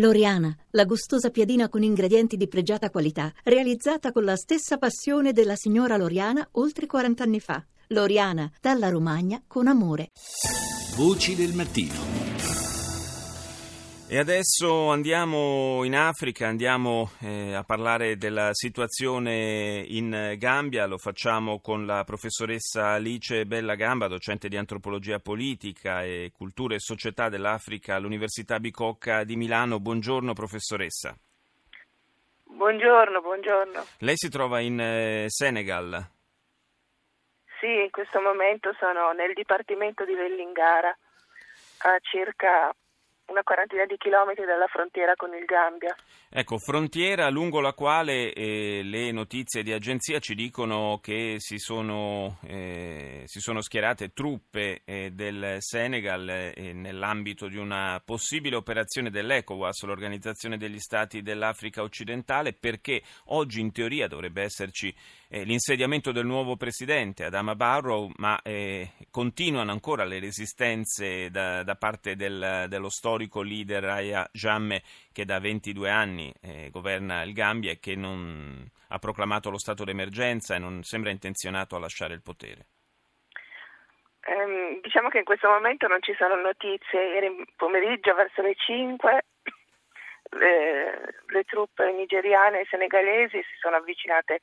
Loriana, la gustosa piadina con ingredienti di pregiata qualità, realizzata con la stessa passione della signora Loriana oltre 40 anni fa. Loriana, dalla Romagna con amore. Voci del mattino. E adesso andiamo in Africa, andiamo eh, a parlare della situazione in Gambia, lo facciamo con la professoressa Alice Bella Gamba, docente di antropologia politica e cultura e società dell'Africa all'Università Bicocca di Milano. Buongiorno professoressa. Buongiorno, buongiorno. Lei si trova in eh, Senegal? Sì, in questo momento sono nel dipartimento di Vellingara, a circa una quarantina di chilometri dalla frontiera con il Gambia. Ecco, frontiera lungo la quale eh, le notizie di agenzia ci dicono che si sono, eh, si sono schierate truppe eh, del Senegal eh, nell'ambito di una possibile operazione dell'ECOWAS, l'Organizzazione degli Stati dell'Africa occidentale, perché oggi in teoria dovrebbe esserci eh, l'insediamento del nuovo presidente Adama Barrow, ma eh, continuano ancora le resistenze da, da parte del, dello storico leader Aya Jammeh che da 22 anni eh, governa il Gambia e che non ha proclamato lo stato d'emergenza e non sembra intenzionato a lasciare il potere. Um, diciamo che in questo momento non ci sono notizie. Ieri pomeriggio verso le 5 le, le truppe nigeriane e senegalesi si sono avvicinate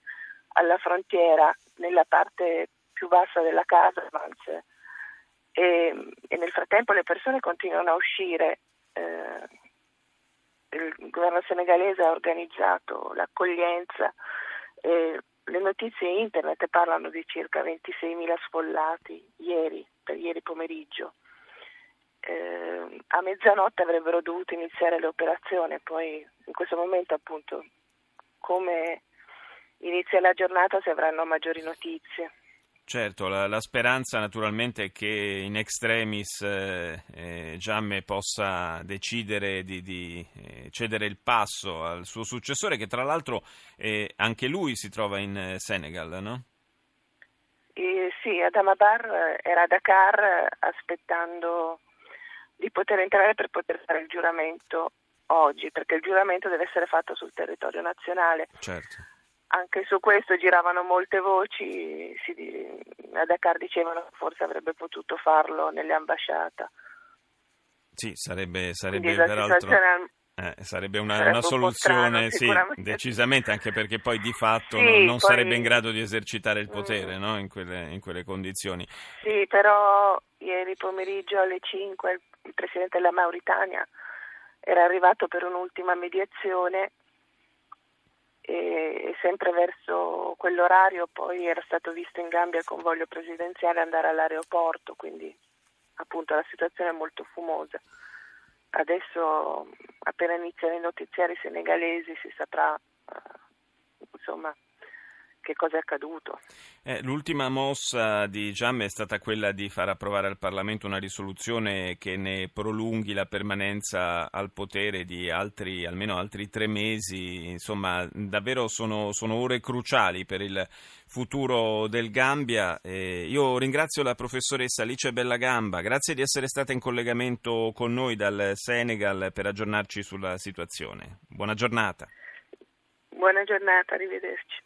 alla frontiera nella parte più bassa della casa e, e nel frattempo le persone continuano a uscire. Eh, il governo senegalese ha organizzato l'accoglienza e le notizie internet parlano di circa 26.000 sfollati ieri, per ieri pomeriggio. Eh, a mezzanotte avrebbero dovuto iniziare le operazioni, poi in questo momento appunto come inizia la giornata si avranno maggiori notizie. Certo, la, la, speranza naturalmente è che in extremis eh, eh, Giamme possa decidere di, di eh, cedere il passo al suo successore, che tra l'altro eh, anche lui si trova in eh, Senegal, no? sì, Adama Bar era a Dakar aspettando di poter entrare per poter fare il giuramento oggi, perché il giuramento deve essere fatto sul territorio nazionale. Certo anche su questo giravano molte voci, si, a Dakar dicevano che forse avrebbe potuto farlo nelle ambasciate. Sì, sarebbe, sarebbe peraltro... Eh, sarebbe una, sarebbe una soluzione, strano, sì, decisamente, anche perché poi di fatto sì, non, non poi... sarebbe in grado di esercitare il potere mm. no? in, quelle, in, quelle, condizioni. Sì, però ieri pomeriggio alle 5 il presidente della Mauritania era arrivato per un'ultima mediazione e sempre verso quell'orario poi era stato visto in Gambia il convoglio presidenziale andare all'aeroporto, quindi appunto la situazione è molto fumosa. Adesso appena iniziano i notiziari senegalesi si saprà uh, insomma che cosa è accaduto. Eh, l'ultima mossa di Giamme è stata quella di far approvare al Parlamento una risoluzione che ne prolunghi la permanenza al potere di altri, almeno altri tre mesi. Insomma, davvero sono, sono ore cruciali per il futuro del Gambia. Eh, io ringrazio la professoressa Alice Bellagamba, grazie di essere stata in collegamento con noi dal Senegal per aggiornarci sulla situazione. Buona giornata. Buona giornata, arrivederci.